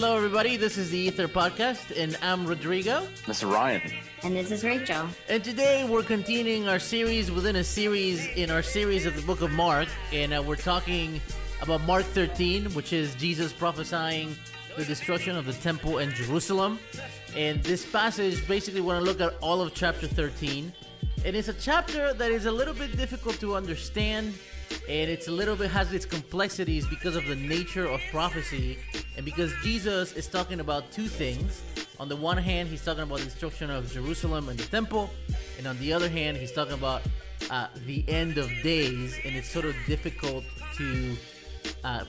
Hello, everybody. This is the Ether Podcast, and I'm Rodrigo. This is Ryan. And this is Rachel. And today we're continuing our series within a series in our series of the book of Mark. And uh, we're talking about Mark 13, which is Jesus prophesying the destruction of the temple and Jerusalem. And this passage basically want to look at all of chapter 13. And it's a chapter that is a little bit difficult to understand and it's a little bit has its complexities because of the nature of prophecy and because Jesus is talking about two things. On the one hand, he's talking about the destruction of Jerusalem and the temple, and on the other hand, he's talking about uh, the end of days, and it's sort of difficult to uh,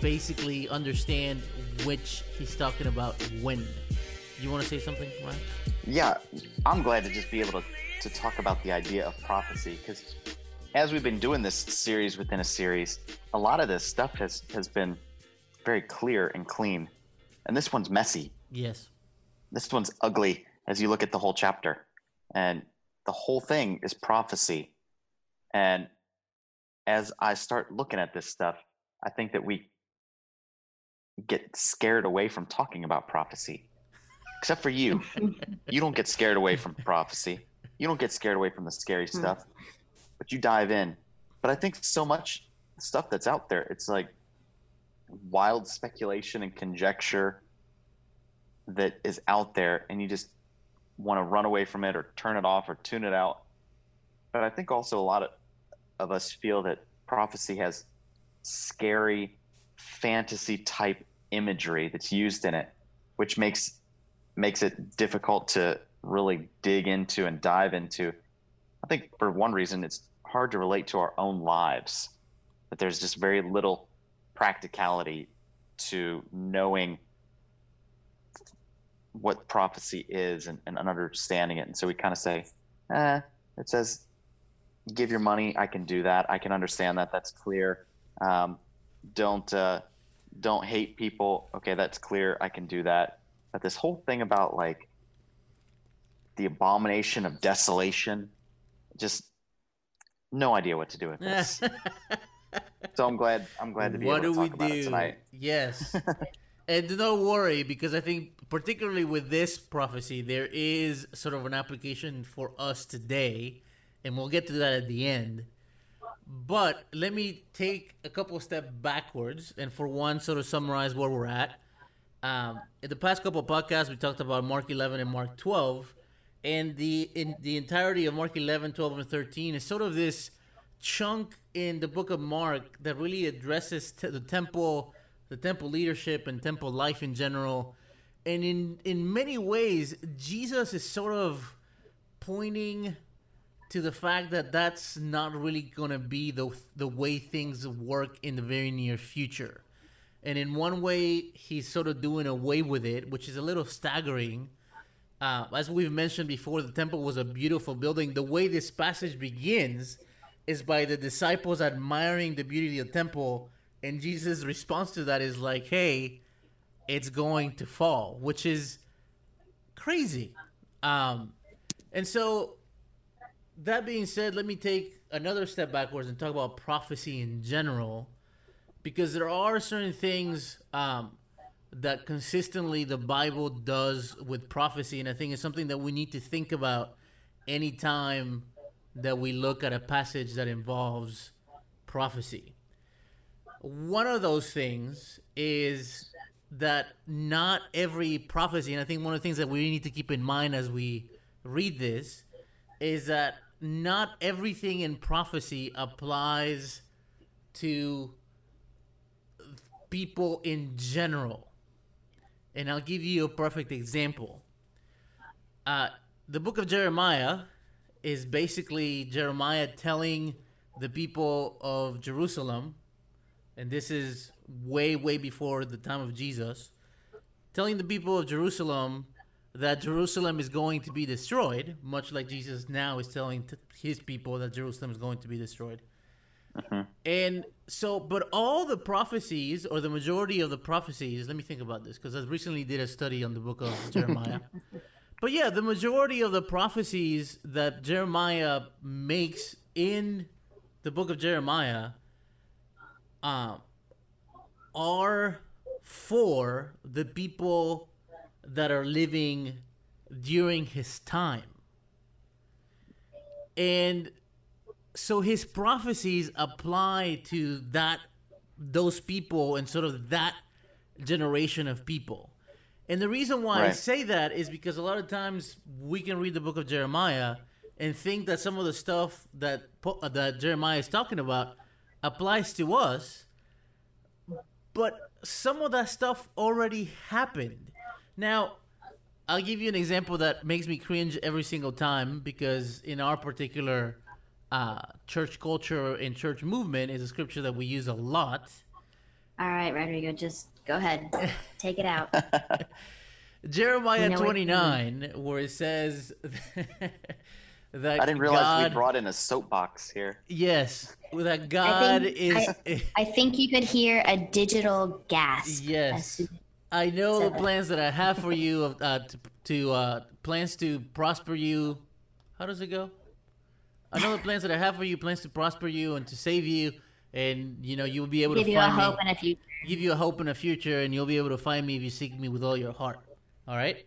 basically understand which he's talking about when. You want to say something, Ryan? Yeah, I'm glad to just be able to, to talk about the idea of prophecy because as we've been doing this series within a series, a lot of this stuff has has been very clear and clean, and this one's messy. Yes. This one's ugly as you look at the whole chapter, and the whole thing is prophecy. And as I start looking at this stuff, I think that we get scared away from talking about prophecy. Except for you. you don't get scared away from prophecy. You don't get scared away from the scary Hmm. stuff but you dive in. But I think so much stuff that's out there, it's like wild speculation and conjecture that is out there, and you just want to run away from it or turn it off or tune it out. But I think also a lot of, of us feel that prophecy has scary fantasy type imagery that's used in it, which makes makes it difficult to really dig into and dive into. I think for one reason, it's hard to relate to our own lives. That there's just very little practicality to knowing what prophecy is and, and understanding it. And so we kind of say, eh, it says, give your money. I can do that. I can understand that. That's clear. Um, don't uh, don't hate people. Okay, that's clear. I can do that. But this whole thing about like the abomination of desolation just no idea what to do with this. so I'm glad I'm glad to be here. what able to do we talk about it do? tonight. Yes. and don't worry, because I think particularly with this prophecy, there is sort of an application for us today, and we'll get to that at the end. But let me take a couple of steps backwards, and for one, sort of summarize where we're at. Um, in the past couple of podcasts, we talked about Mark 11 and Mark 12, and the in the entirety of Mark 11, 12, and 13 is sort of this chunk in the book of Mark that really addresses t- the temple, the temple leadership, and temple life in general. And in in many ways, Jesus is sort of pointing to the fact that that's not really to be the the way things work in the very near future. And in one way, he's sort of doing away with it, which is a little staggering. Uh, as we've mentioned before, the temple was a beautiful building. The way this passage begins is by the disciples admiring the beauty of the temple, and Jesus' response to that is like, "Hey, it's going to fall," which is crazy. Um, and so, that being said, let me take another step backwards and talk about prophecy in general, because there are certain things um, that consistently the Bible does with prophecy, and I think it's something that we need to think about anytime that we look at a passage that involves prophecy. One of those things is that not every prophecy, and I think one of the things that we need to keep in mind as we read this is that not everything in prophecy applies to people in general. And I'll give you a perfect example. Uh, the book of Jeremiah is basically Jeremiah telling the people of Jerusalem, and this is way, way before the time of Jesus, telling the people of Jerusalem that Jerusalem is going to be destroyed, much like Jesus now is telling his people that Jerusalem is going to be destroyed. And so, but all the prophecies, or the majority of the prophecies, let me think about this because I recently did a study on the book of Jeremiah. but yeah, the majority of the prophecies that Jeremiah makes in the book of Jeremiah um, are for the people that are living during his time. And so his prophecies apply to that those people and sort of that generation of people. And the reason why I say that is because a lot of times we can read the book of Jeremiah and think that some of the stuff that uh, that Jeremiah is talking about applies to us, but some of that stuff already happened. Now, I'll give you an example that makes me cringe every single time because in our particular uh, church culture and church movement is a scripture that we use a lot. All right, Rodrigo, just go ahead. Take it out. Jeremiah You know 29, where it says that I didn't realize God, we brought in a soapbox here. yes, that God think is. I think you could hear a digital gasp. Yes. I know the plans that I have for you of uh, to, to uh, plans to prosper you. How does it go? I know the plans that I have for you, plans to prosper you and to save you, and you know you will be able Give to you a find hope me, and a future. give you a hope in a future, and you'll be able to find me if you seek me with all your heart. All right.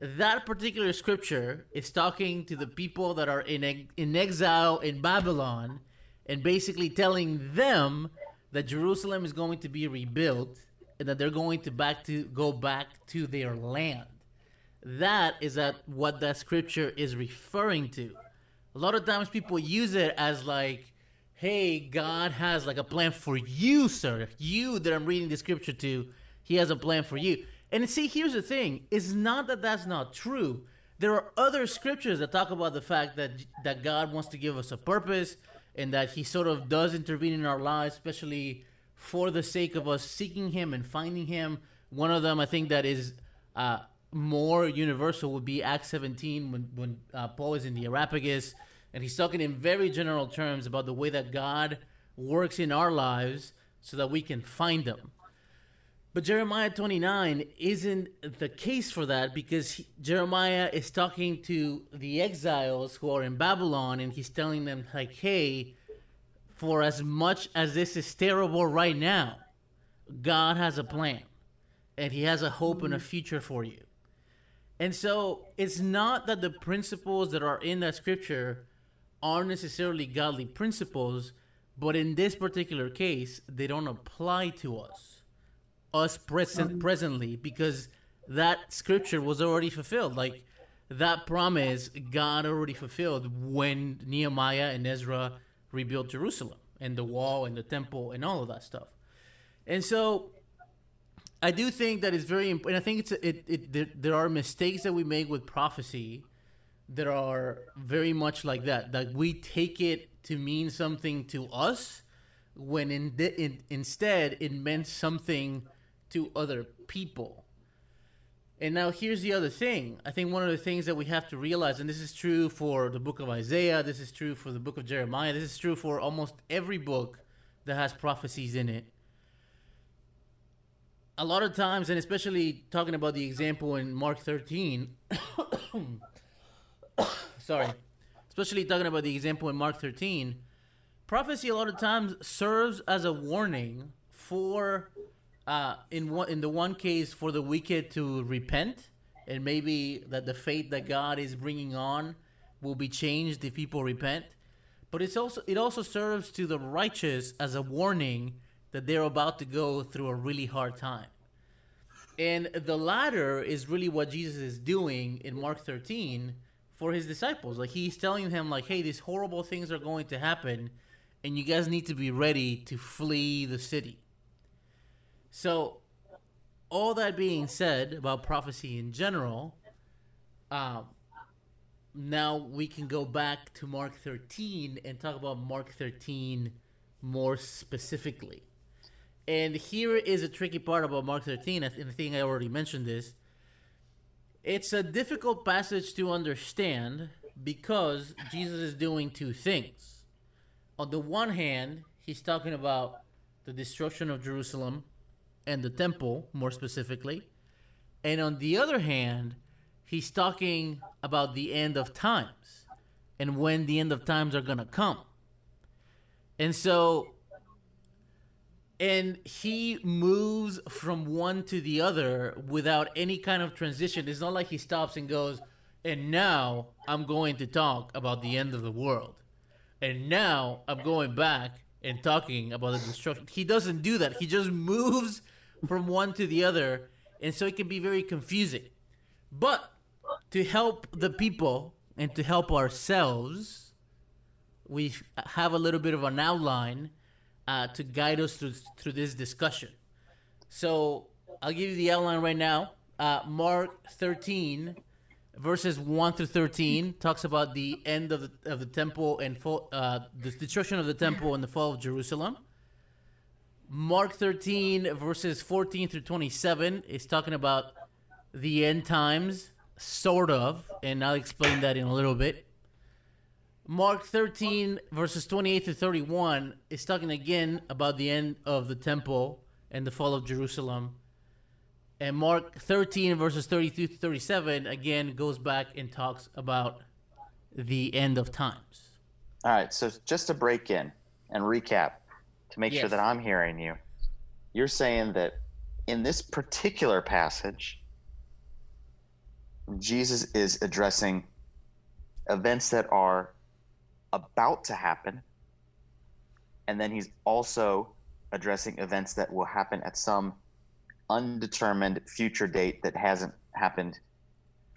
That particular scripture is talking to the people that are in in exile in Babylon, and basically telling them that Jerusalem is going to be rebuilt and that they're going to back to go back to their land. That is that what that scripture is referring to. A lot of times people use it as like, hey, God has like a plan for you, sir. You that I'm reading the scripture to, he has a plan for you. And see, here's the thing: it's not that that's not true. There are other scriptures that talk about the fact that that God wants to give us a purpose and that He sort of does intervene in our lives, especially for the sake of us seeking Him and finding Him. One of them, I think, that is uh, more universal would be Acts 17 when when uh, Paul is in the Areopagus and he's talking in very general terms about the way that God works in our lives so that we can find Him. But Jeremiah 29 isn't the case for that because he- Jeremiah is talking to the exiles who are in Babylon and he's telling them, like, hey, for as much as this is terrible right now, God has a plan and he has a hope and a future for you. And so it's not that the principles that are in that scripture aren't necessarily godly principles, but in this particular case, they don't apply to us us present um, presently because that scripture was already fulfilled. Like that promise god already fulfilled when nehemiah and ezra rebuilt jerusalem and the wall and the temple and all of that stuff. And so i do think that it's very important i think it's it, it there, there are mistakes that we make with prophecy that are very much like that that we take it to mean something to us when in, in instead it meant something to other people. And now here's the other thing. I think one of the things that we have to realize, and this is true for the book of Isaiah, this is true for the book of Jeremiah, this is true for almost every book that has prophecies in it. A lot of times, and especially talking about the example in Mark 13, sorry, especially talking about the example in Mark 13, prophecy a lot of times serves as a warning for uh, in one in the one case for the wicked to repent and maybe that the fate that God is bringing on will be changed if people repent. But it's also it also serves to the righteous as a warning that they're about to go through a really hard time. And the latter is really what Jesus is doing in Mark 13 for his disciples. Like he's telling them like hey these horrible things are going to happen and you guys need to be ready to flee the city. So, all that being said about prophecy in general, um, now we can go back to Mark 13 and talk about Mark 13 more specifically. And here is a tricky part about Mark 13, and I think I already mentioned this. It's a difficult passage to understand because Jesus is doing two things. On the one hand, he's talking about the destruction of Jerusalem and the temple, more specifically. And on the other hand, he's talking about the end of times and when the end of times are going to come. And so and he moves from one to the other without any kind of transition. It's not like he stops and goes, and now I'm going to talk about the end of the world. And now I'm going back and talking about the destruction. He doesn't do that. He just moves from one to the other. And so it can be very confusing. But to help the people and to help ourselves, we have a little bit of an outline uh, to guide us through, through this discussion. So I'll give you the outline right now. Uh, Mark 13, verses 1 through 13, talks about the end of the, of the temple and uh, the destruction of the temple and the fall of Jerusalem. Mark 13, verses 14 through 27, is talking about the end times, sort of, and I'll explain that in a little bit. Mark 13, verses 28 to 31, is talking again about the end of the temple and the fall of Jerusalem. And Mark 13, verses 32 to 37, again goes back and talks about the end of times. All right. So just to break in and recap to make sure that I'm hearing you, you're saying that in this particular passage, Jesus is addressing events that are about to happen. And then he's also addressing events that will happen at some undetermined future date that hasn't happened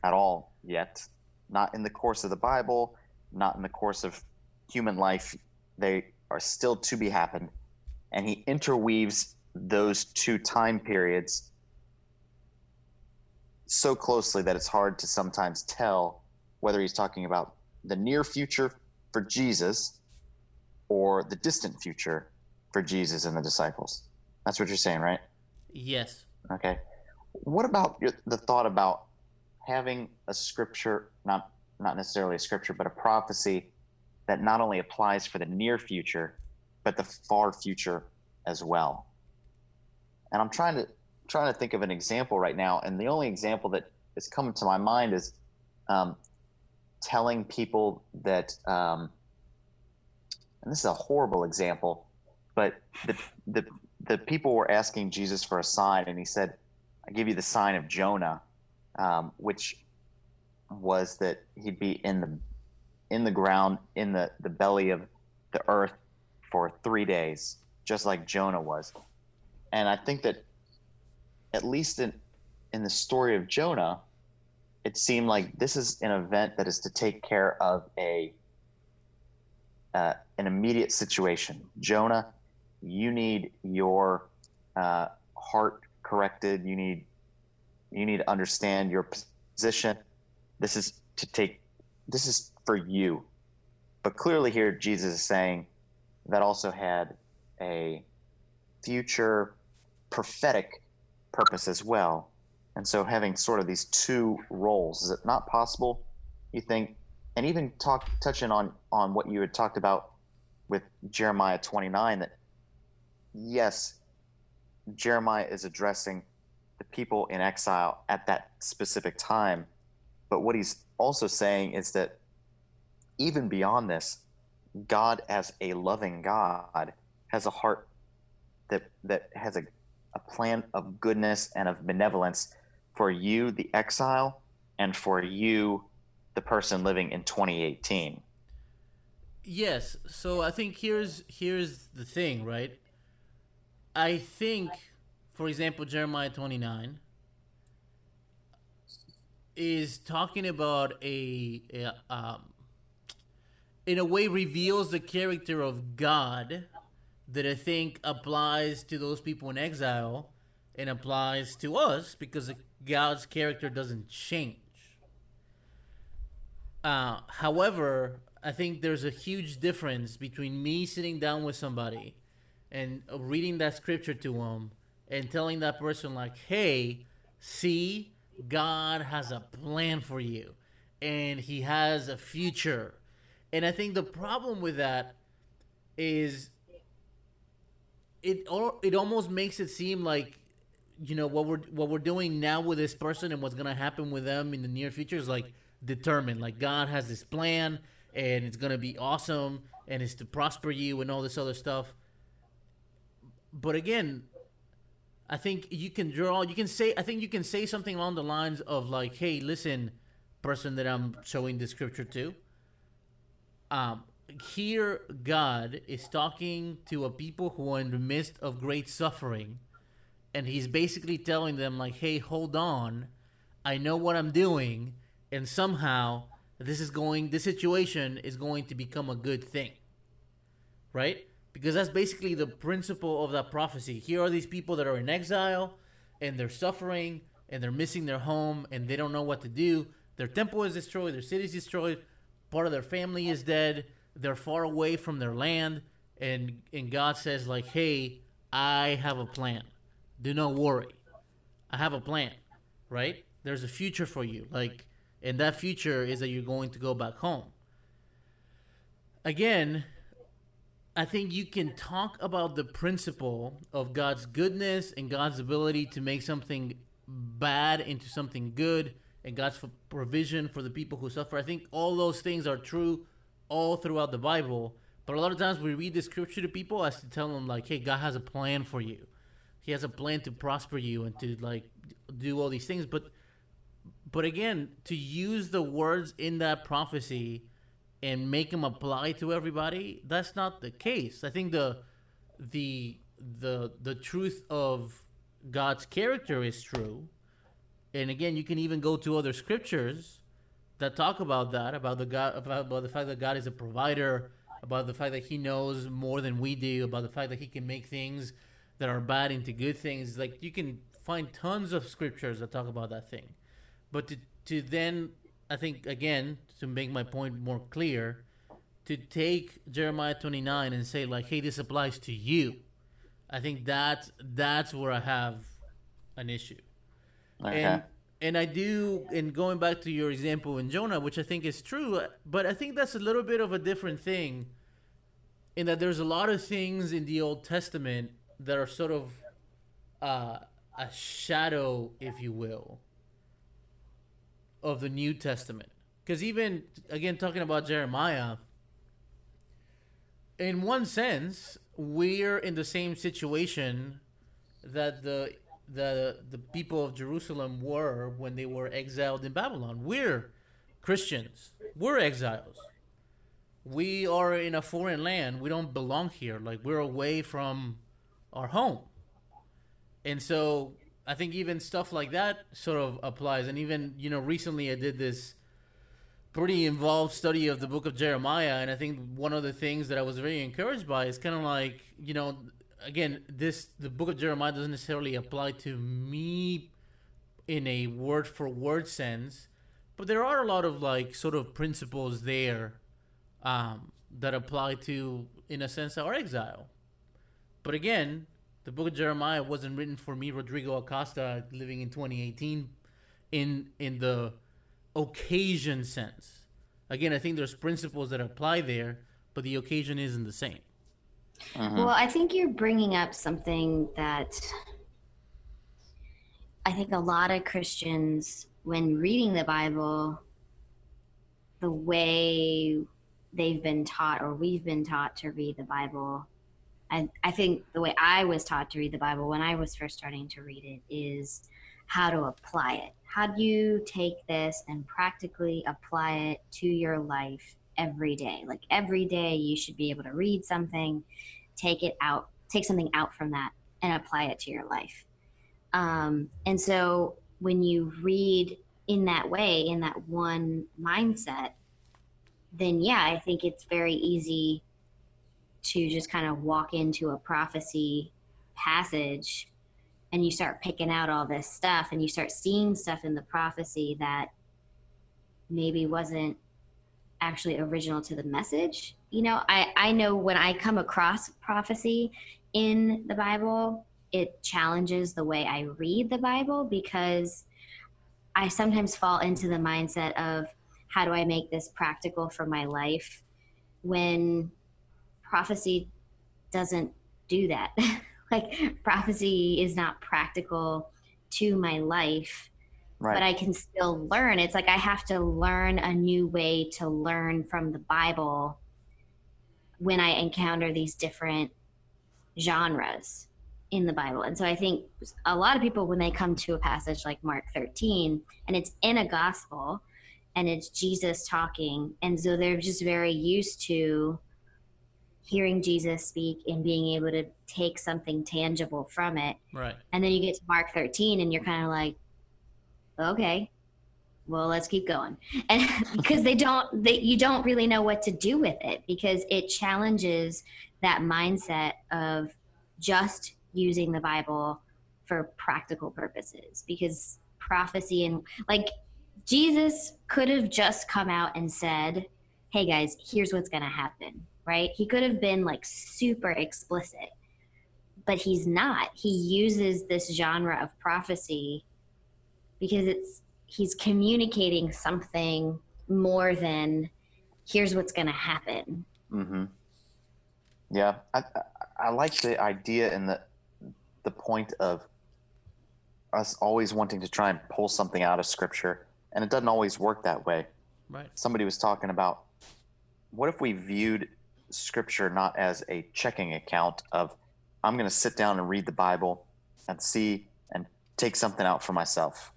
at all yet. Not in the course of the Bible, not in the course of human life. They are still to be happened. And he interweaves those two time periods so closely that it's hard to sometimes tell whether he's talking about the near future for Jesus or the distant future for Jesus and the disciples. That's what you're saying, right? Yes. Okay. What about your- the thought about having a scripture, not not necessarily a scripture, but a prophecy that not only applies for the near future, but the far future as well? And I'm trying to trying to think of an example right now, and the only example that is coming to my mind is um, telling people that. Um, and this is a horrible example, but the the the people were asking Jesus for a sign, and he said, "I give you the sign of Jonah," um, which was that he'd be in the in the ground in the the belly of the earth for three days, just like Jonah was. And I think that at least in in the story of Jonah, it seemed like this is an event that is to take care of a uh, an immediate situation. Jonah, you need your uh, heart corrected. You need you need to understand your position. This is to take. This is for you. But clearly, here Jesus is saying that also had a future prophetic purpose as well. And so, having sort of these two roles, is it not possible? You think, and even talk touching on on what you had talked about with Jeremiah 29, that yes, Jeremiah is addressing the people in exile at that specific time, but what he's also saying is that even beyond this, God, as a loving God, has a heart that that has a, a plan of goodness and of benevolence for you, the exile, and for you, the person living in 2018. Yes. So I think here's here's the thing, right? I think, for example, Jeremiah 29 is talking about a, a um, in a way reveals the character of God that I think applies to those people in exile and applies to us because God's character doesn't change. Uh, however, I think there's a huge difference between me sitting down with somebody and reading that scripture to them and telling that person like, "Hey, see, God has a plan for you, and He has a future." And I think the problem with that is it it almost makes it seem like you know what we're what we're doing now with this person and what's gonna happen with them in the near future is like determined. Like God has this plan and it's gonna be awesome and it's to prosper you and all this other stuff. but again, I think you can draw. You can say. I think you can say something along the lines of like, "Hey, listen, person that I'm showing the scripture to. Um, here God is talking to a people who are in the midst of great suffering, and He's basically telling them like, "Hey, hold on, I know what I'm doing, and somehow this is going. This situation is going to become a good thing." Right? because that's basically the principle of that prophecy. Here are these people that are in exile and they're suffering and they're missing their home and they don't know what to do. Their temple is destroyed, their city is destroyed, part of their family is dead, they're far away from their land, and and God says like, "Hey, I have a plan. Do not worry. I have a plan." Right? There's a future for you. Like and that future is that you're going to go back home. Again, I think you can talk about the principle of God's goodness and God's ability to make something bad into something good and God's provision for the people who suffer. I think all those things are true all throughout the Bible. But a lot of times we read the scripture to people as to tell them like, "Hey, God has a plan for you. He has a plan to prosper you and to like do all these things." But but again, to use the words in that prophecy and make them apply to everybody, that's not the case. I think the the the the truth of God's character is true. And again, you can even go to other scriptures that talk about that, about the God about, about the fact that God is a provider, about the fact that he knows more than we do, about the fact that he can make things that are bad into good things. Like you can find tons of scriptures that talk about that thing. But to to then I think again to make my point more clear, to take Jeremiah 29 and say like, "Hey, this applies to you," I think that that's where I have an issue. Okay. And and I do, and going back to your example in Jonah, which I think is true, but I think that's a little bit of a different thing. In that there's a lot of things in the Old Testament that are sort of uh, a shadow, if you will, of the New Testament. Because even again, talking about Jeremiah, in one sense, we're in the same situation that the the the people of Jerusalem were when they were exiled in Babylon. We're Christians. We're exiles. We are in a foreign land. We don't belong here. Like we're away from our home. And so I think even stuff like that sort of applies. And even you know, recently I did this pretty involved study of the book of Jeremiah, and I think one of the things that I was very encouraged by is kind of like you know, again, this the book of Jeremiah doesn't necessarily apply to me in a word for word sense, but there are a lot of like sort of principles there um, that apply to, in a sense, our exile. But again, the book of Jeremiah wasn't written for me, Rodrigo Acosta, living in 2018, in in the occasion sense. Again, I think there's principles that apply there, but the occasion isn't the same. Uh-huh. Well, I think you're bringing up something that I think a lot of Christians, when reading the Bible, the way they've been taught or we've been taught to read the Bible I, I think the way I was taught to read the Bible when I was first starting to read it is how to apply it. How do you take this and practically apply it to your life every day? Like every day, you should be able to read something, take it out, take something out from that, and apply it to your life. Um, and so when you read in that way, in that one mindset, then yeah, I think it's very easy to just kind of walk into a prophecy passage and you start picking out all this stuff and you start seeing stuff in the prophecy that maybe wasn't actually original to the message. You know i i know when i come across prophecy in the bible it challenges the way i read the bible because i sometimes fall into the mindset of how do i make this practical for my life when prophecy doesn't do that. like prophecy is not practical to my life. Right. But I can still learn. It's like I have to learn a new way to learn from the Bible when I encounter these different genres. in the Bible. And so I think a lot of people, when they come to a passage like Mark 13, and it's in a gospel and it's Jesus talking, and so they're just very used to hearing Jesus speak and being able to take something tangible from it. Right. And then you get to Mark 13 and you're kind of like, okay, well, let's keep going. And because they don't, they, you don't really know what to do with it because it challenges that mindset of just using the Bible for practical purposes because prophecy and like Jesus could have just come out and said, hey guys, here's what's going to happen right? He could have been like super explicit, but he's not. He uses this genre of prophecy because it's he's communicating something more than here's what's going to happen. Mm-hmm. Yeah, I, I, I like the idea and the the point of us always wanting to try and pull something out of scripture, and it doesn't always work that way. Right. Somebody was talking about what if we viewed scripture not as a checking account of I'm going to sit down and read the Bible and see and take something out for myself.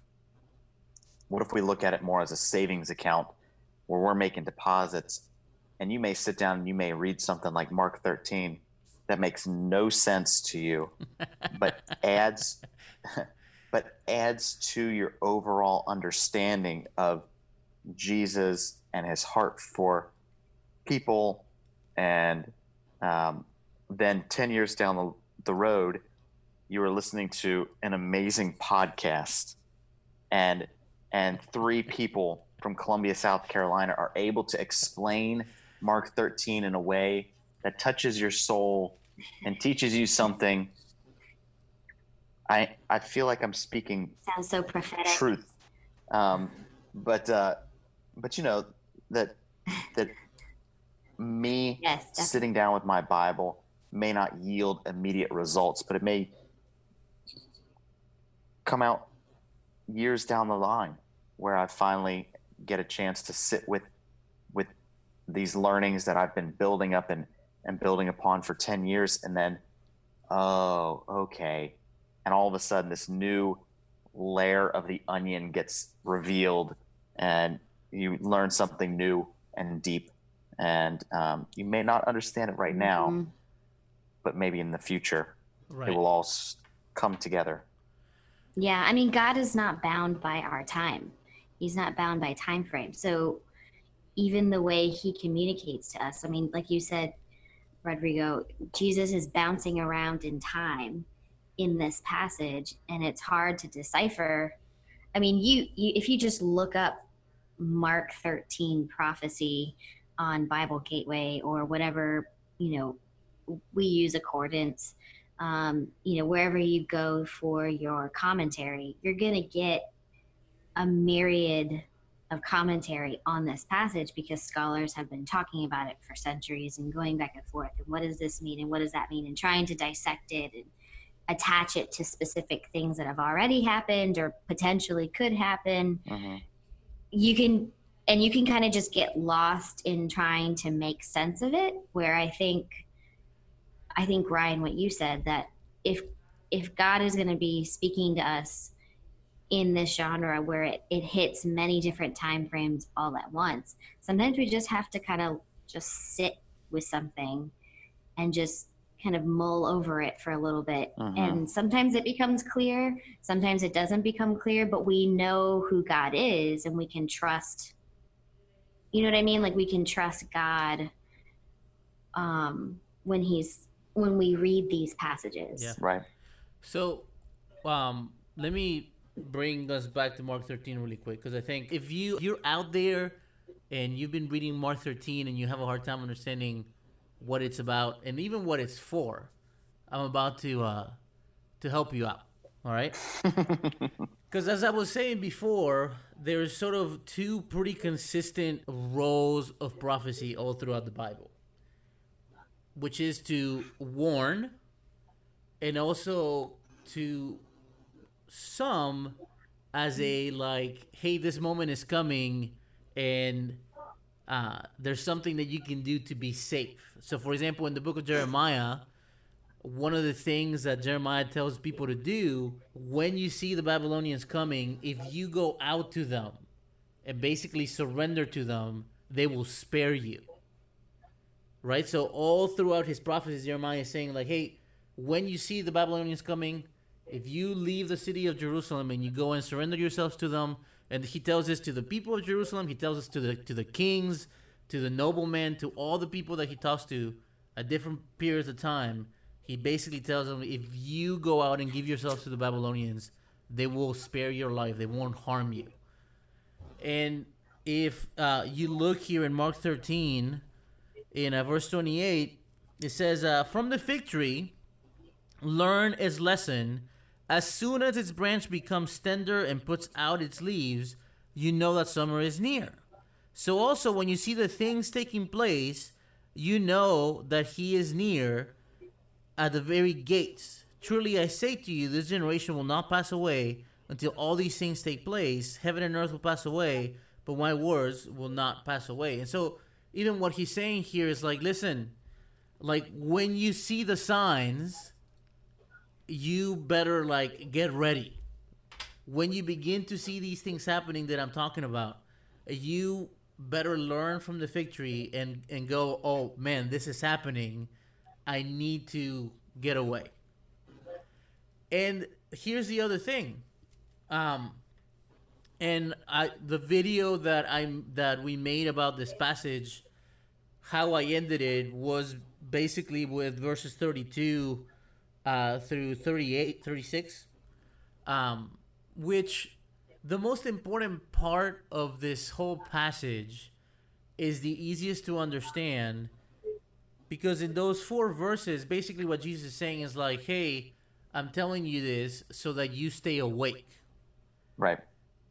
What if we look at it more as a savings account where we're making deposits and you may sit down and you may read something like Mark 13 that makes no sense to you but adds but adds to your overall understanding of Jesus and his heart for people and um, then 10 years down the, the road you were listening to an amazing podcast and and three people from Columbia, South Carolina are able to explain Mark 13 in a way that touches your soul and teaches you something. I I feel like I'm speaking Sounds so prophetic. truth, um, but uh, but you know that that me Yes, sitting down with my Bible may not yield immediate results, but it may come out years down the line where I finally get a chance to sit with with these learnings that I've been building up and and building upon for 10 years. And then oh okay. And all of a sudden this new layer of the onion gets revealed and you learn something new and deep and um, you may not understand it right now Mhm. but maybe in the future Right. it will all come together Yeah, I mean, God is not bound by our time. He's not bound by time frame. So even the way he communicates to us, I mean, like you said, Rodrigo, Jesus is bouncing around in time in this passage, and it's hard to decipher. I mean, you, you if you just look up Mark 13 prophecy on Bible Gateway or whatever, you know, we use accordance um, you know, wherever you go for your commentary, you're going to get a myriad of commentary on this passage because scholars have been talking about it for centuries and going back and forth. And what does this mean? And what does that mean? And trying to dissect it and attach it to specific things that have already happened or potentially could happen. hmm You can, and you can kind of just get lost in trying to make sense of it. Where I think, I think Ryan, what you said that if if God is going to be speaking to us in this genre where it, it hits many different time frames all at once, sometimes we just have to kind of just sit with something and just kind of mull over it for a little bit. Mhm. And sometimes it becomes clear, sometimes it doesn't become clear, but we know who God is and we can trust. You know what I mean? Like we can trust God um, when he's when we read these passages. Yeah. right So, um, let me bring us back to Mark 13 really quick because I think if you if you're out there and you've been reading Mark 13 and you have a hard time understanding what it's about and even what it's for, I'm about to uh, to help you out. All right. Because as I was saying before, there's sort of two pretty consistent roles of prophecy all throughout the Bible, which is to warn and also to some as a like, hey, this moment is coming and uh, there's something that you can do to be safe. So, for example, in the book of Jeremiah, one of the things that Jeremiah tells people to do when you see the Babylonians coming, if you go out to them and basically surrender to them, they will spare you. Right? So, all throughout his prophecies, Jeremiah is saying, like, hey, when you see the Babylonians coming, if you leave the city of Jerusalem and you go and surrender yourselves to them, and he tells this to the people of Jerusalem, he tells this to the to the kings, to the noblemen, to all the people that he talks to at different periods of time he basically tells them if you go out and give yourselves to the Babylonians, they will spare your life. They won't harm you. And if uh, you look here in Mark 13, in uh, verse 28, it says, uh, From the fig tree, learn its lesson. As soon as its branch becomes tender and puts out its leaves, you know that summer is near. So, also, when you see the things taking place, you know that he is near at the very gates. Truly I say to you, this generation will not pass away until all these things take place. Heaven and earth will pass away, but my words will not pass away. And so, even what he's saying here is like, listen, like when you see the signs, you better like get ready. When you begin to see these things happening that I'm talking about, you better learn from the fig tree and and go, oh man, this is happening I need to get away. And here's the other thing. Um, and I the video that I that we made about this passage, how I ended it was basically with verses 32 uh, through 38, 36, um, which the most important part of this whole passage is the easiest to understand because in those four verses, basically what Jesus is saying is like, hey, I'm telling you this so that you stay awake. Right.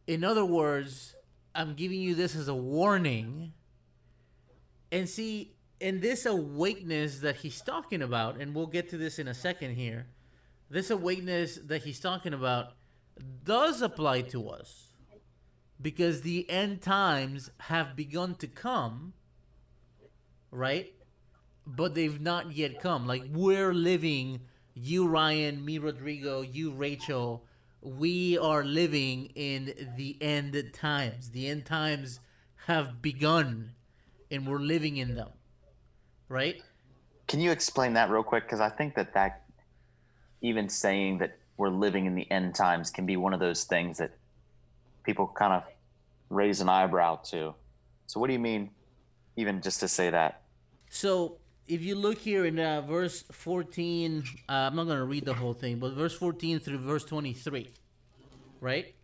In other words, I'm giving you this as a warning. And see, in this awakeness that he's talking about, and we'll get to this in a second here, this awakeness that he's talking about does apply to us because the end times have begun to come, right? But they've not yet come. Like we're living, you Ryan, me Rodrigo, you Rachel, we are living in the end times. The end times have begun and we're living in them. Right? Can you explain that real quick cuz I think that that even saying that we're living in the end times can be one of those things that people kind of raise an eyebrow to. So what do you mean even just to say that? So if you look here in uh, verse 14, uh, I'm not going to read the whole thing, but verse 14 through verse 23, right? It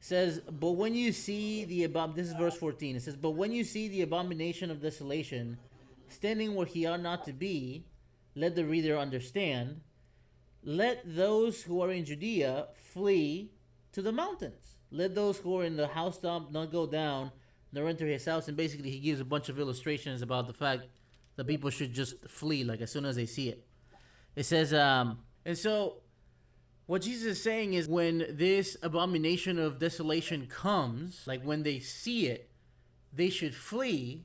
says, But when you see the abom, this is verse 14. It says, But when you see the abomination of desolation standing where he ought not to be, let the reader understand. Let those who are in Judea flee to the mountains. Let those who are in the housetop not go down nor enter his house. And basically, he gives a bunch of illustrations about the fact the people should just flee like as soon as they see it. It says, um, and so what Jesus is saying is when this abomination of desolation comes, like when they see it, they should flee.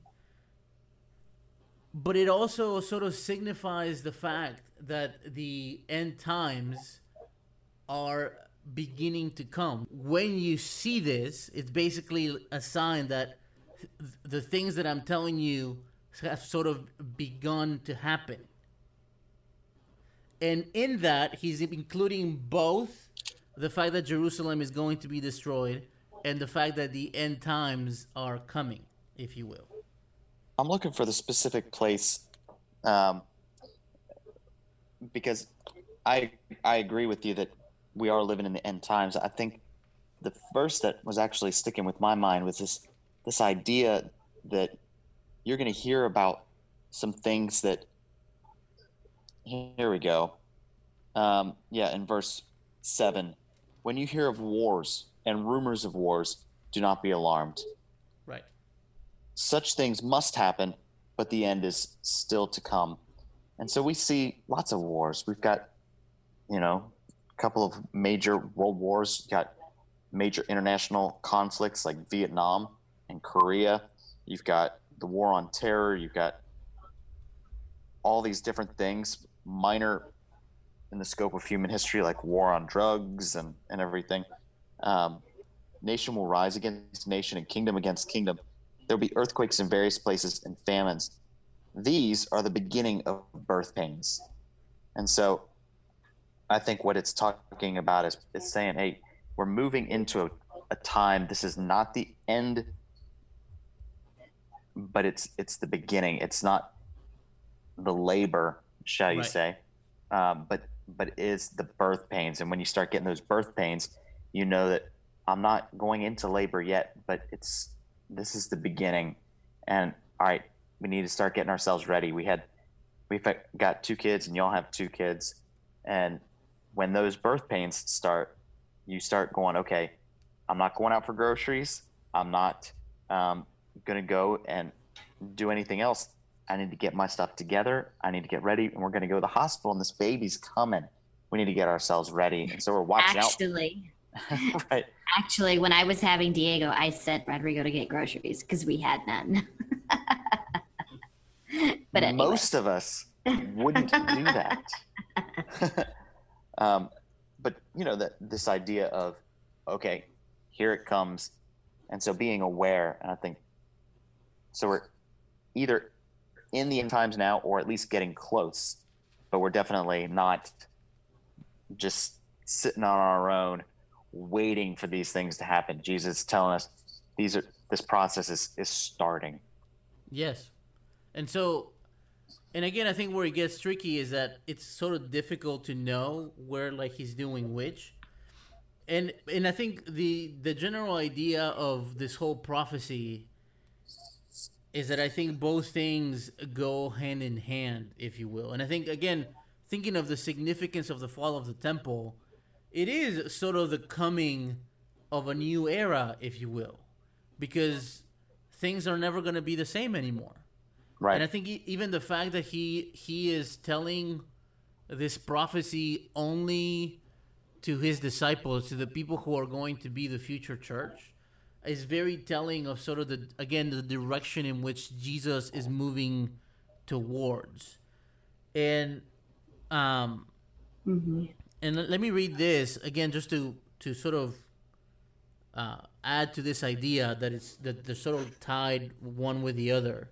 But it also sort of signifies the fact that the end times are beginning to come. When you see this, it's basically a sign that the things that I'm telling you have sort of begun to happen. And in that, he's including both the fact that Jerusalem is going to be destroyed and the fact that the end times are coming, if you will. I'm looking for the specific place um, because I I agree with you that we are living in the end times. I think the verse that was actually sticking with my mind was this this idea that you're going to hear about some things that. Here we go. Um, yeah, in verse 7 when you hear of wars and rumors of wars, do not be alarmed. Right. Such things must happen, but the end is still to come. And so we see lots of wars. We've got, you know, a couple of major world wars. You've got major international conflicts like Vietnam and Korea. You've got the war on terror. You've got all these different things, minor in the scope of human history, like war on drugs and, and everything. Um, nation will rise against nation and kingdom against kingdom. There will be earthquakes in various places and famines. These are the beginning of birth pains. And so I think what it's talking about is, it's saying, hey, we're moving into a, a time. This is not the end, but it's it's the beginning. It's not the labor, shall you Right. say, um, but but is the birth pains. And when you start getting those birth pains, you know that I'm not going into labor yet, but it's this is the beginning. And all right, we need to start getting ourselves ready. We had we've got two kids, and y'all have two kids, and when those birth pains start, you start going, okay, I'm not going out for groceries. I'm not um, going to go and do anything else. I need to get my stuff together. I need to get ready, and we're going to go to the hospital, and this baby's coming. We need to get ourselves ready, and so we're watching Actually, out. right. actually, when I was having Diego, I sent Rodrigo to get groceries because we had none. but anyway, most of us wouldn't do that. um, but you know that this idea of okay, here it comes, and so being aware, and I think so we're either in the end times now, or at least getting close, but we're definitely not just sitting on our own, waiting for these things to happen. Jesus is telling us these are this process is is starting. Yes. And so, and again, I think where it gets tricky is that it's sort of difficult to know where like he's doing which. And and I think the the general idea of this whole prophecy is that I think both things go hand in hand, if you will. And I think again, thinking of the significance of the fall of the temple, it is sort of the coming of a new era, if you will, because things are never going to be the same anymore. Right. And I think even the fact that he he is telling this prophecy only to his disciples, to the people who are going to be the future church, is very telling of sort of the again the direction in which Jesus is moving towards. And um Mhm. and let, me read this again just to to sort of uh, add to this idea that it's that they're sort of tied one with the other.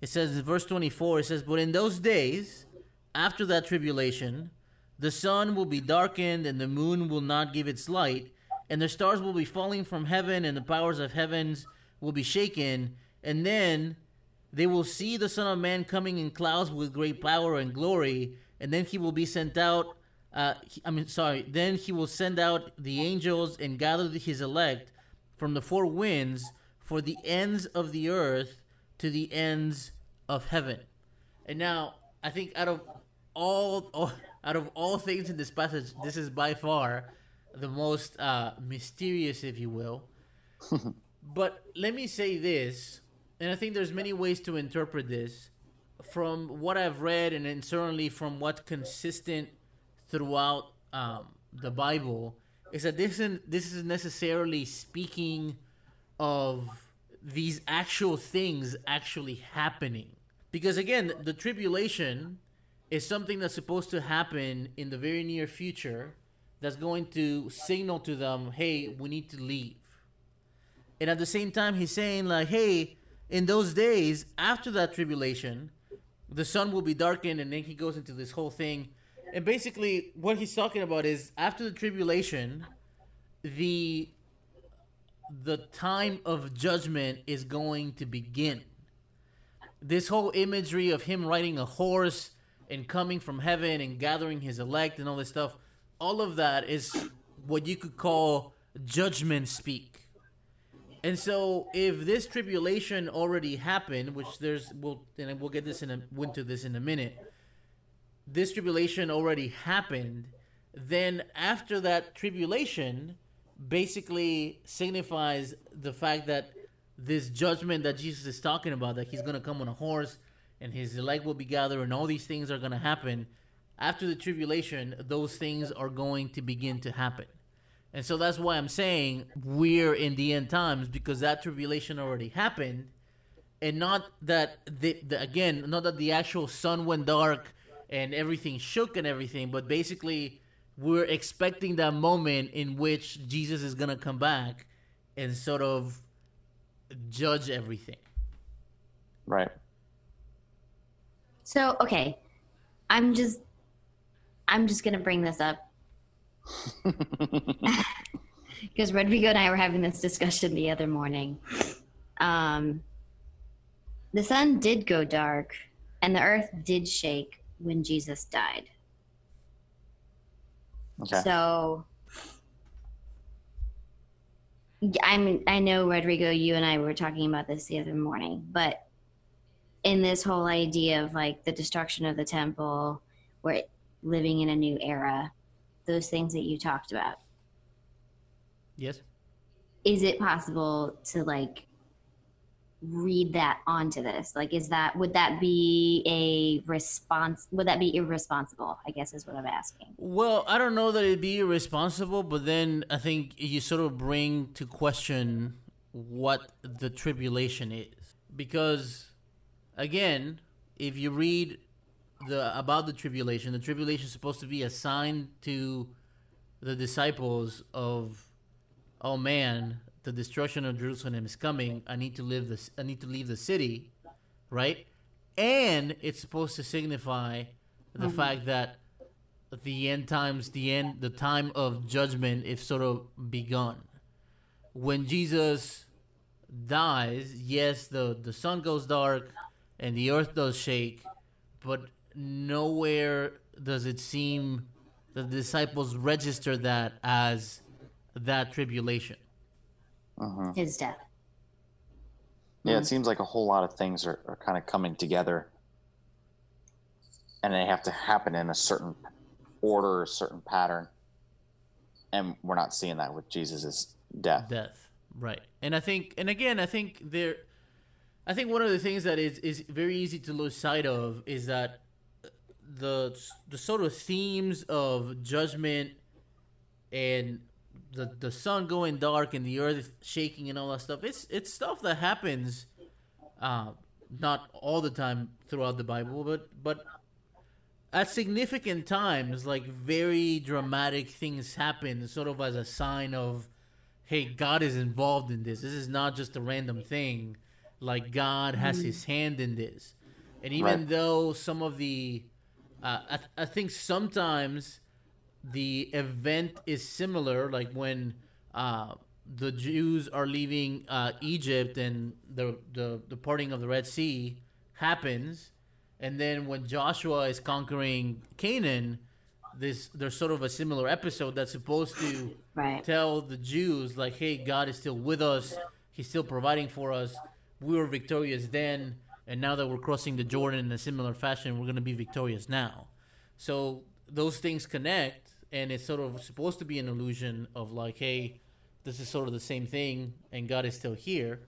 It says in verse 24, it says, But in those days, after that tribulation, the sun will be darkened, and the moon will not give its light, and the stars will be falling from heaven, and the powers of heavens will be shaken, and then they will see the Son of Man coming in clouds with great power and glory, and then he will be sent out. Uh, he- I mean, sorry. Then he will send out the angels and gather his elect from the four winds for the ends of the earth to the ends of heaven. And now, I think out of all, all out of all things in this passage, this is by far the most uh, mysterious, if you will. but let me say this, and I think there's many ways to interpret this. From what I've read, and then certainly from what's consistent throughout um, the Bible, is that this isn't this is necessarily speaking of these actual things actually happening. Because again, the tribulation is something that's supposed to happen in the very near future that's going to signal to them, hey, we need to leave. And at the same time, he's saying, like, hey, in those days, after that tribulation, the sun will be darkened, and then he goes into this whole thing. And basically, what he's talking about is after the tribulation, the the time of judgment is going to begin. This whole imagery of him riding a horse and coming from heaven and gathering his elect and all this stuff, all of that is what you could call judgment speak. And so, if this tribulation already happened, which there's, we'll and we'll get this in a, into this in a minute. This tribulation already happened. Then after that tribulation, basically signifies the fact that this judgment that Jesus is talking about, that he's going to come on a horse and his elect will be gathered and all these things are going to happen. After the tribulation, those things are going to begin to happen. And so that's why I'm saying we're in the end times because that tribulation already happened. And not that, the, the, again, not that the actual sun went dark and everything shook and everything. But basically, we're expecting that moment in which Jesus is gonna come back and sort of judge everything. Right. So okay, I'm just I'm just gonna bring this up because Rodrigo and I were having this discussion the other morning. Um, the sun did go dark, and the earth did shake when Jesus died. Okay. So I'm I know Rodrigo, you and I were talking about this the other morning, but in this whole idea of like the destruction of the temple, we're living in a new era, those things that you talked about. Yes. Is it possible to like read that onto this? Like is that would that be a response would that be irresponsible? I guess is what I'm asking. Well, I don't know that it'd be irresponsible, but then I think you sort of bring to question what the tribulation is. Because again, if you read the about the tribulation, the tribulation is supposed to be a sign to the disciples of oh man, the destruction of Jerusalem is coming. I need to live this I need to leave the city, right? And it's supposed to signify the mm-hmm. fact that the end times, the end, the time of judgment, is sort of begun. When Jesus dies, yes, the the sun goes dark and the earth does shake, but nowhere does it seem the disciples register that as that tribulation. Uh-huh. His death. Yeah, it seems like a whole lot of things are, are kind of coming together. And they have to happen in a certain order, a certain pattern. And we're not seeing that with Jesus' death. death right and i think and again i think there i think one of the things that is is very easy to lose sight of is that the the sort of themes of judgment and the the sun going dark and the earth shaking and all that stuff it's it's stuff that happens uh not all the time throughout the bible but but at significant times like very dramatic things happen sort of as a sign of hey, God is involved in this. This is not just a random thing. Like God has His hand in this, and even Right. though some of the, uh, I, I think sometimes the event is similar. Like when uh, the Jews are leaving uh, Egypt and the, the the parting of the Red Sea happens, and then when Joshua is conquering Canaan, this there's sort of a similar episode that's supposed to Right. tell the Jews like, hey, God is still with us. He's still providing for us. We were victorious then, and now that we're crossing the Jordan in a similar fashion, we're going to be victorious now. So those things connect, and it's sort of supposed to be an illusion of like, hey, this is sort of the same thing, and God is still here.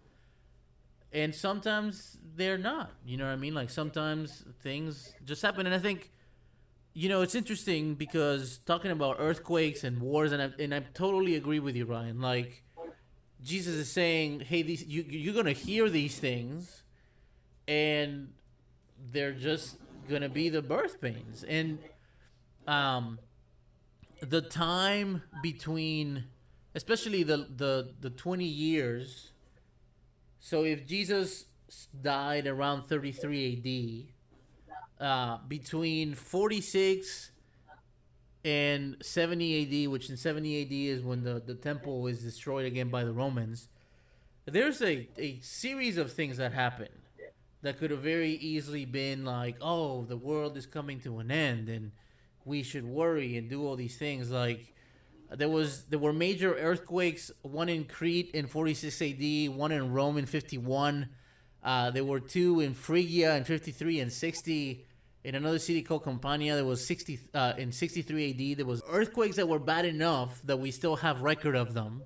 And sometimes they're not. You know what I mean? Like sometimes things just happen, and I think you know, it's interesting because talking about earthquakes and wars, and I, and I totally agree with you, Ryan. Like, Jesus is saying, "Hey, these you you're gonna hear these things, and they're just gonna be the birth pains." And um, the time between, especially the the the twenty years. So if Jesus died around thirty three A.D uh, between 46 and 70 AD, which in 70 AD is when the, the temple is destroyed again by the Romans, there's a, a series of things that happen that could have very easily been like, oh, the world is coming to an end and we should worry and do all these things. Like, there was there were major earthquakes, one in Crete in 46 AD, one in Rome in 51. Uh, there were two in Phrygia in 53 and 60. In another city called Campania, there was 60 uh, in 63 AD. There was earthquakes that were bad enough that we still have record of them.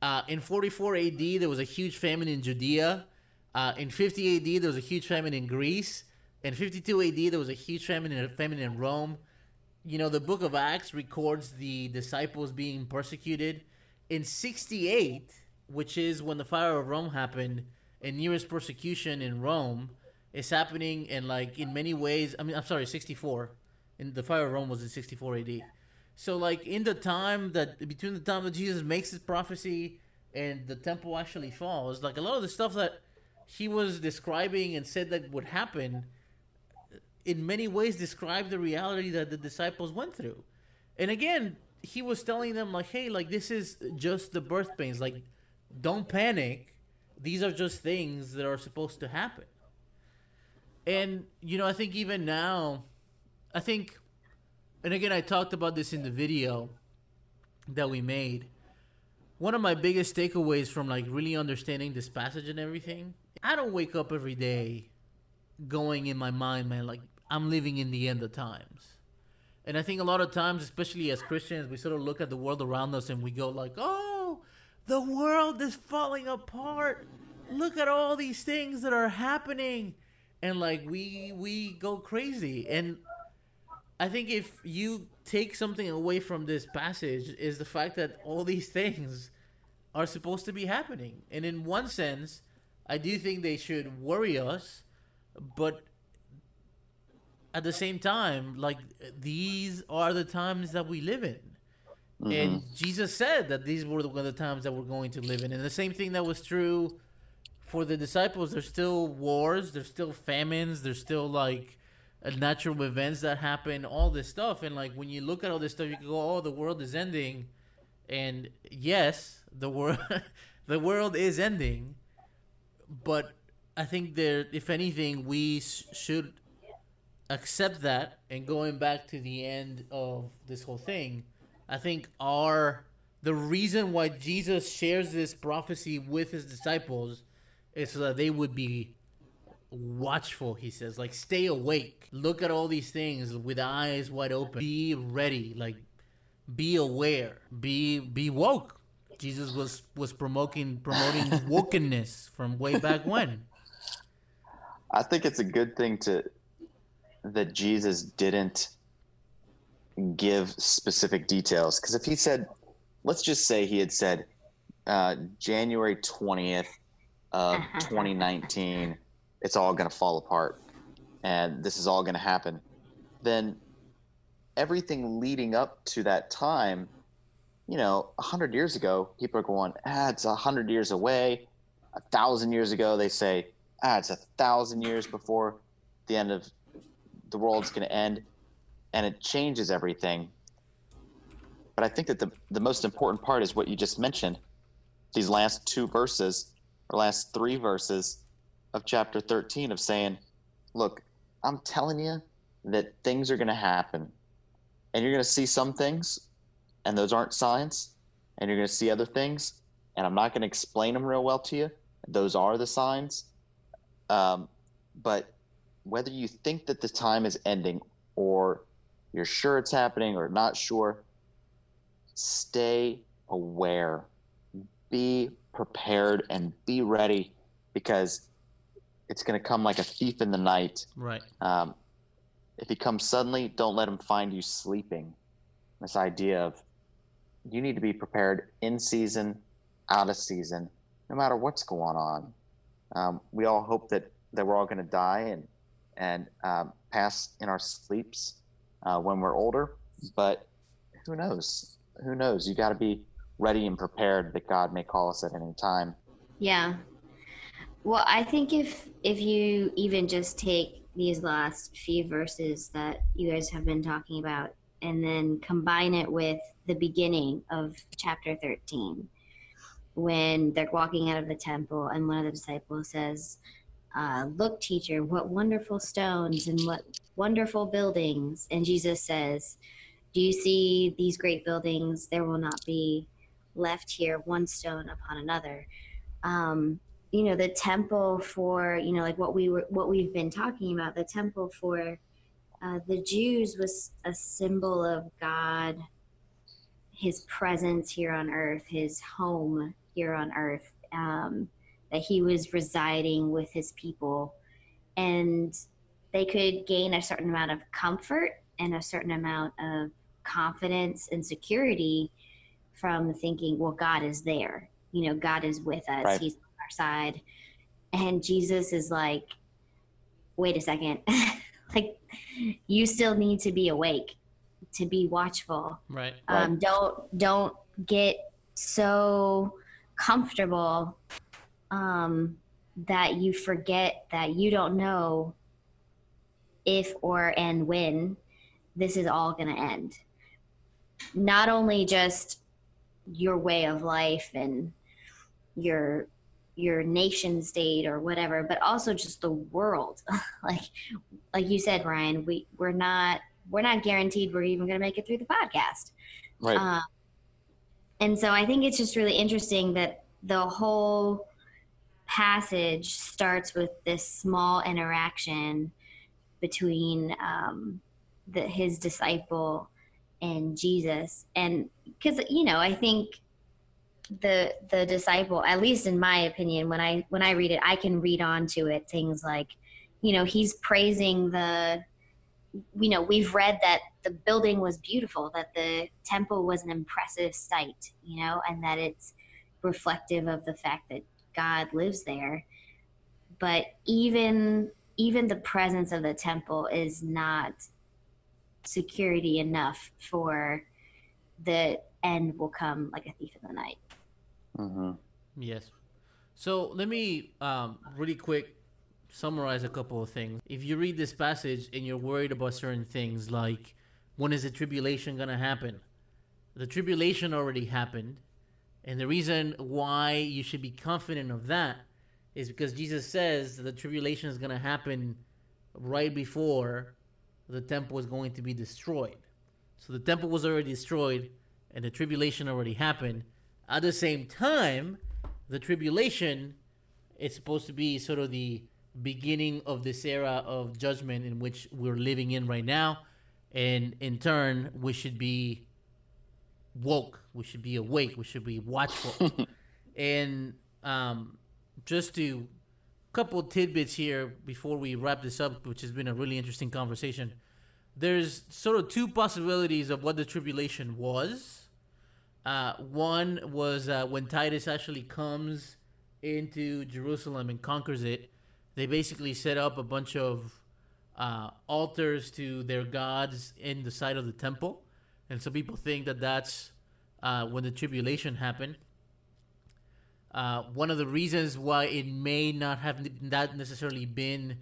Uh, in 44 AD, there was a huge famine in Judea. Uh, in 50 AD, there was a huge famine in Greece. In 52 AD, there was a huge famine in, famine in Rome. You know, the book of Acts records the disciples being persecuted. In 68, which is when the fire of Rome happened, and Nero's persecution in Rome, is happening, and like in many ways, I mean, I'm sorry, 64. In the fire of Rome was in 64 AD. So like in the time that between the time that Jesus makes his prophecy and the temple actually falls, like a lot of the stuff that he was describing and said that would happen, in many ways describe the reality that the disciples went through. And again, he was telling them like, hey, like this is just the birth pains. Like, don't panic. These are just things that are supposed to happen. And you know, I think even now, I think, and again, I talked about this in the video that we made. One of my biggest takeaways from like really understanding this passage and everything, I don't wake up every day going in my mind, man, like I'm living in the end of times. And I think a lot of times, especially as Christians, we sort of look at the world around us and we go like, "Oh, the world is falling apart. Look at all these things that are happening." And like we we go crazy. And I think if you take something away from this passage is the fact that all these things are supposed to be happening. And in one sense, I do think they should worry us, but at the same time, like these are the times that we live in. Mm-hmm. And Jesus said that these were the, the times that we're going to live in. And the same thing that was true for the disciples. There's still wars, there's still famines, there's still like natural events that happen, all this stuff. And like when you look at all this stuff, you can go, "Oh, the world is ending," and yes, the world, the world is ending. But I think there, if anything, we sh- should accept that and going back to the end of this whole thing, I think our the reason why Jesus shares this prophecy with his disciples is so that they would be watchful, he says. Like stay awake. Look at all these things with eyes wide open. Be ready. Like be aware. Be be woke. Jesus was was promoting promoting wokeness from way back when. I think it's a good thing to that Jesus didn't give specific details. Because if he said, let's just say he had said uh, January 20th of 2019, it's all going to fall apart and this is all going to happen, then everything leading up to that time, you know, a 100 years ago, people are going, ah, it's 100 years away. A thousand years ago, they say, ah, it's a thousand years before the end of the world's going to end and it changes everything. But I think that the, the most important part is what you just mentioned these last two verses, or last three verses of chapter 13 of saying, Look, I'm telling you that things are going to happen. And you're going to see some things, and those aren't signs. And you're going to see other things, and I'm not going to explain them real well to you. Those are the signs. Um, but whether you think that the time is ending or you're sure it's happening or not sure, stay aware, be prepared, and be ready because it's going to come like a thief in the night. Right. Um, if he comes suddenly, don't let him find you sleeping. This idea of you need to be prepared in season, out of season, no matter what's going on. Um, we all hope that, that we're all going to die and and um, pass in our sleeps uh, when we're older. But who knows? Who knows? You got to be ready and prepared that God may call us at any time. Yeah. Well, I think if if you even just take these last few verses that you guys have been talking about and then combine it with the beginning of chapter 13 when they're walking out of the temple and one of the disciples says uh, Look, teacher, what wonderful stones and what wonderful buildings. And Jesus says, Do you see these great buildings? There will not be left here one stone upon another. Um, you know, the temple for, you know, like what we were, what we've been talking about, the temple for uh, the Jews was a symbol of God, his presence here on earth, his home here on earth. Um, that he was residing with his people and they could gain a certain amount of comfort and a certain amount of confidence and security from thinking well god is there you know god is with us right. he's on our side and jesus is like wait a second. like you still need to be awake, to be watchful. Right. Um, Right. don't don't get so comfortable um, that you forget that you don't know if or and when this is all going to end. Not only just your way of life and your your nation state or whatever, but also just the world. like like you said, Ryan, we we're not we're not guaranteed we're even going to make it through the podcast. Right. Um, and so I think it's just really interesting that the whole passage starts with this small interaction between um, the, his disciple and Jesus, and because you know I think the the disciple, at least in my opinion, when I when I read it, I can read on to it things like, you know, he's praising the you know we've read that the building was beautiful that the temple was an impressive sight you know and that it's reflective of the fact that god lives there. But even even the presence of the temple is not security enough for the end will come like a thief in the night hmm Yes. So let me um, really quick summarize a couple of things. If you read this passage and you're worried about certain things, like when is the tribulation going to happen? The tribulation already happened. And the reason why you should be confident of that is because Jesus says the tribulation is going to happen right before the temple is going to be destroyed. So the temple was already destroyed and the tribulation already happened. At the same time, the tribulation is supposed to be sort of the beginning of this era of judgment in which we're living in right now. And in turn, we should be woke. We should be awake. We should be watchful. and um, just to couple tidbits here before we wrap this up, which has been a really interesting conversation. There's sort of two possibilities of what the tribulation was. Uh, one was uh, when Titus actually comes into Jerusalem and conquers it. They basically set up a bunch of uh, altars to their gods in the side of the temple, and so people think that that's uh, when the tribulation happened. Uh, one of the reasons why it may not have not necessarily been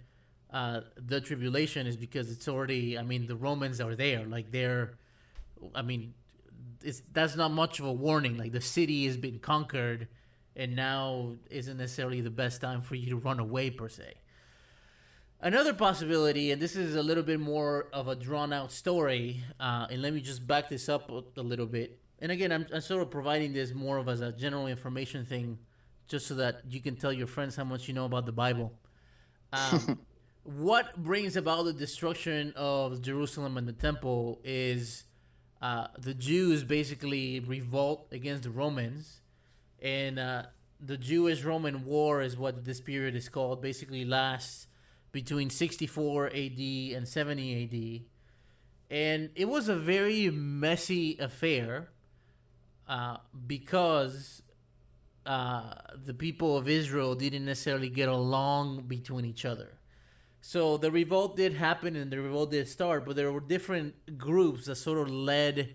uh, the tribulation is because it's already. I mean, the Romans are there. Like they're. I mean, it's that's not much of a warning. Like the city has been conquered, and now isn't necessarily the best time for you to run away per se. Another possibility, and this is a little bit more of a drawn out story, uh, and let me just back this up a, a little bit. And again, I'm, I'm sort of providing this more of as a general information thing, just so that you can tell your friends how much you know about the Bible. Um, what brings about the destruction of Jerusalem and the temple is uh, the Jews basically revolt against the Romans, and uh, the Jewish-Roman War is what this period is called. Basically, lasts between 64 AD and 70 AD, and it was a very messy affair uh, because uh, the people of Israel didn't necessarily get along between each other. So the revolt did happen and the revolt did start, but there were different groups that sort of led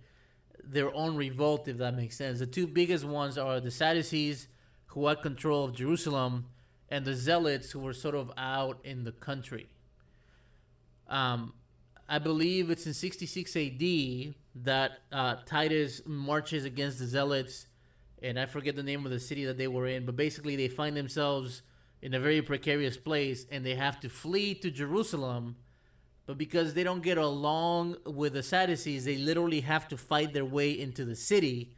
their own revolt, if that makes sense. The two biggest ones are the Sadducees, who had control of Jerusalem, and the Zealots, who were sort of out in the country. Um, I believe it's in 66 AD that uh, Titus marches against the Zealots, and I forget the name of the city that they were in, but basically they find themselves in a very precarious place and they have to flee to Jerusalem. But because they don't get along with the Sadducees, they literally have to fight their way into the city.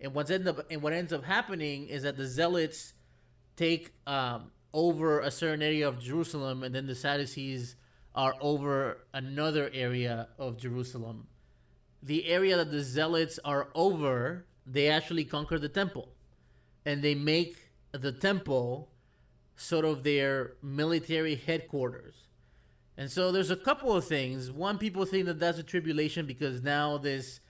And what's end up and what ends up happening is that the Zealots take um, over a certain area of Jerusalem, and then the Sadducees are over another area of Jerusalem. The area that the Zealots are over, they actually conquer the temple, and they make the temple sort of their military headquarters. And so there's a couple of things. One, people think that that's a tribulation because now this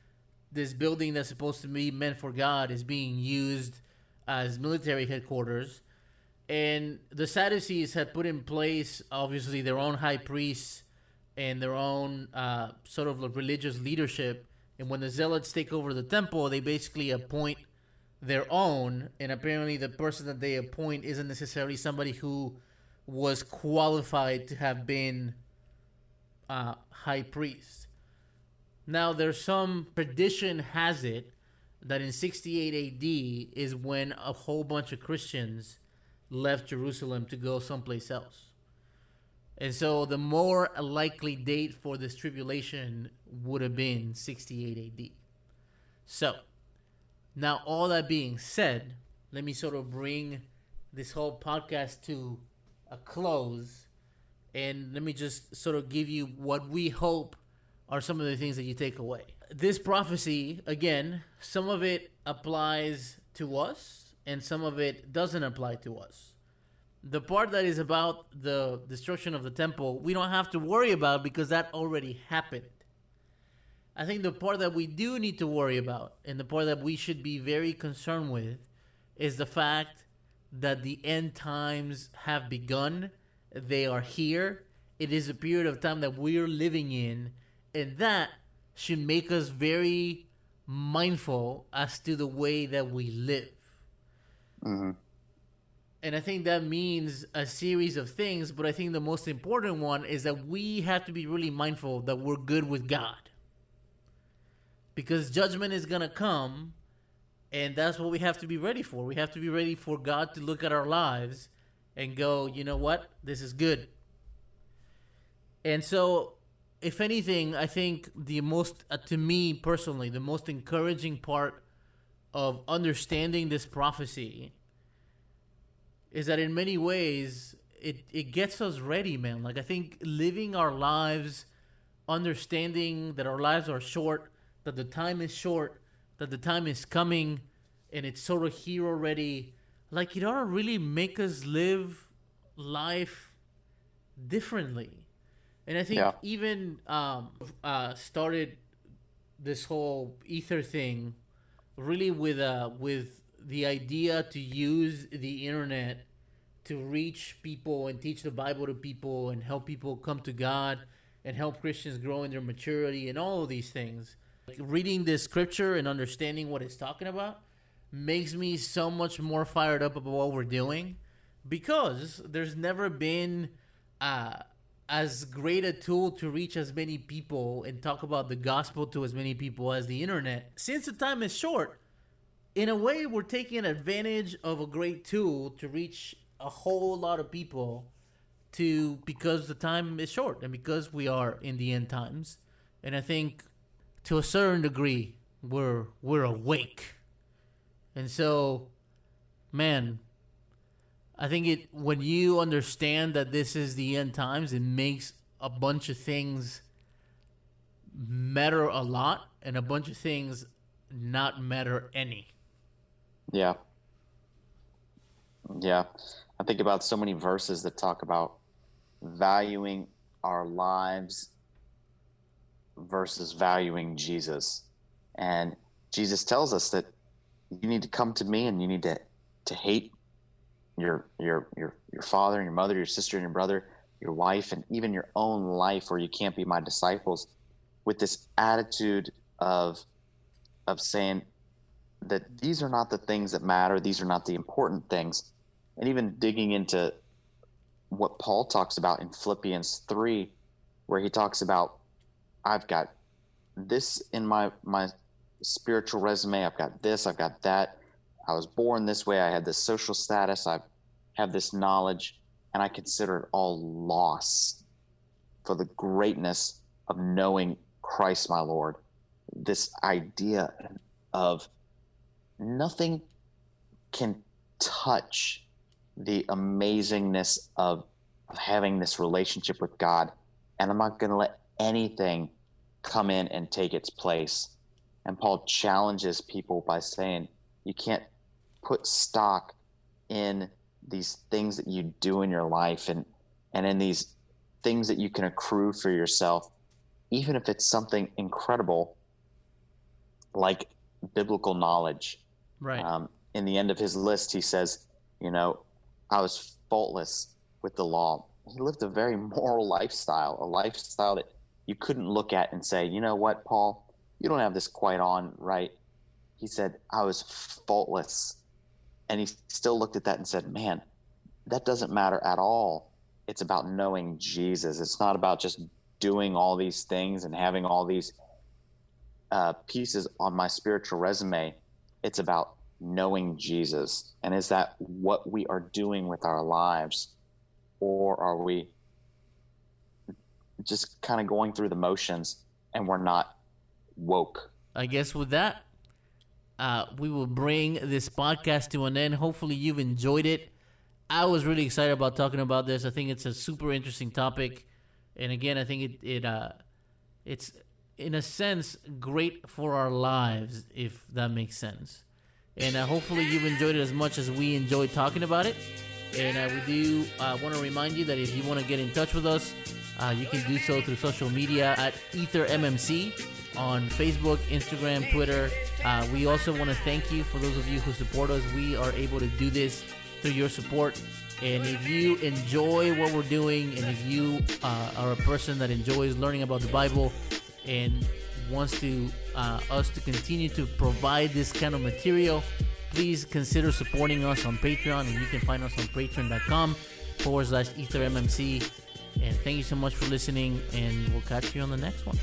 this building that's supposed to be meant for God is being used as military headquarters. And the Sadducees had put in place, obviously, their own high priests and their own uh, sort of religious leadership. And when the Zealots take over the temple, they basically appoint their own. And apparently, the person that they appoint isn't necessarily somebody who was qualified to have been uh, high priest. Now, there's some tradition has it that in 68 AD is when a whole bunch of Christians left Jerusalem to go someplace else. And so the more likely date for this tribulation would have been 68 AD. So, now all that being said, let me sort of bring this whole podcast to a close and let me just sort of give you what we hope are some of the things that you take away. This prophecy, again, some of it applies to us and some of it doesn't apply to us. The part that is about the destruction of the temple, we don't have to worry about because that already happened. I think the part that we do need to worry about and the part that we should be very concerned with is the fact that the end times have begun. They are here. It is a period of time that we're living in, and that should make us very mindful as to the way that we live. Mm-hmm. And I think that means a series of things, but I think the most important one is that we have to be really mindful that we're good with God. Because judgment is going to come, and that's what we have to be ready for. We have to be ready for God to look at our lives and go, you know what? This is good. And so, if anything, I think the most, uh, to me personally, the most encouraging part of understanding this prophecy is that in many ways it it gets us ready, man. Like I think living our lives, understanding that our lives are short, that the time is short, that the time is coming, and it's sort of here already. Like it ought to really make us live life differently. And I think Yeah. even um, uh, started this whole ether thing really with uh, with the idea to use the internet to reach people and teach the Bible to people and help people come to God and help Christians grow in their maturity and all of these things. Like reading this scripture and understanding what it's talking about makes me so much more fired up about what we're doing because there's never been uh, as great a tool to reach as many people and talk about the gospel to as many people as the internet. Since the time is short, in a way, we're taking advantage of a great tool to reach a whole lot of people to because the time is short and because we are in the end times. And I think to a certain degree, we're we're awake. And so, man, I think it when you understand that this is the end times, it makes a bunch of things matter a lot and a bunch of things not matter any. Yeah. Yeah. I think about so many verses that talk about valuing our lives versus valuing Jesus. And Jesus tells us that you need to come to me and you need to, to hate your your your your father and your mother, your sister and your brother, your wife, and even your own life, or you can't be my disciples, with this attitude of of saying that these are not the things that matter, these are not the important things, and even digging into what Paul talks about in Philippians three, where he talks about I've got this in my my spiritual resume, I've got this, I've got that. I was born this way. I had this social status. I have this knowledge, and I consider it all loss for the greatness of knowing Christ, my Lord. This idea of nothing can touch the amazingness of, of having this relationship with God, and I'm not going to let anything come in and take its place. And Paul challenges people by saying, you can't put stock in these things that you do in your life and and in these things that you can accrue for yourself even if it's something incredible like biblical knowledge Right. um, in the end of his list he says you know I was faultless with the law. He lived a very moral lifestyle, a lifestyle that you couldn't look at and say, you know what, Paul, you don't have this quite on right. He said, I was faultless. And he still looked at that and said, man, that doesn't matter at all. It's about knowing Jesus. It's not about just doing all these things and having all these uh, pieces on my spiritual resume. It's about knowing Jesus. And is that what we are doing with our lives? Or are we just kind of going through the motions and we're not woke? I guess with that, uh, we will bring this podcast to an end. Hopefully, you've enjoyed it. I was really excited about talking about this. I think it's a super interesting topic, and again, I think it it uh, it's in a sense great for our lives, if that makes sense. And uh, hopefully, you've enjoyed it as much as we enjoyed talking about it. And uh, we do uh, want to remind you that if you want to get in touch with us, uh, you can do so through social media at EtherMMC on Facebook, Instagram, Twitter. Uh, we also want to thank you for those of you who support us. We are able to do this through your support. And if you enjoy what we're doing, and if you uh, are a person that enjoys learning about the Bible and wants to uh, us to continue to provide this kind of material, please consider supporting us on Patreon. And you can find us on patreon.com forward slash EtherMMC. And thank you so much for listening, and we'll catch you on the next one.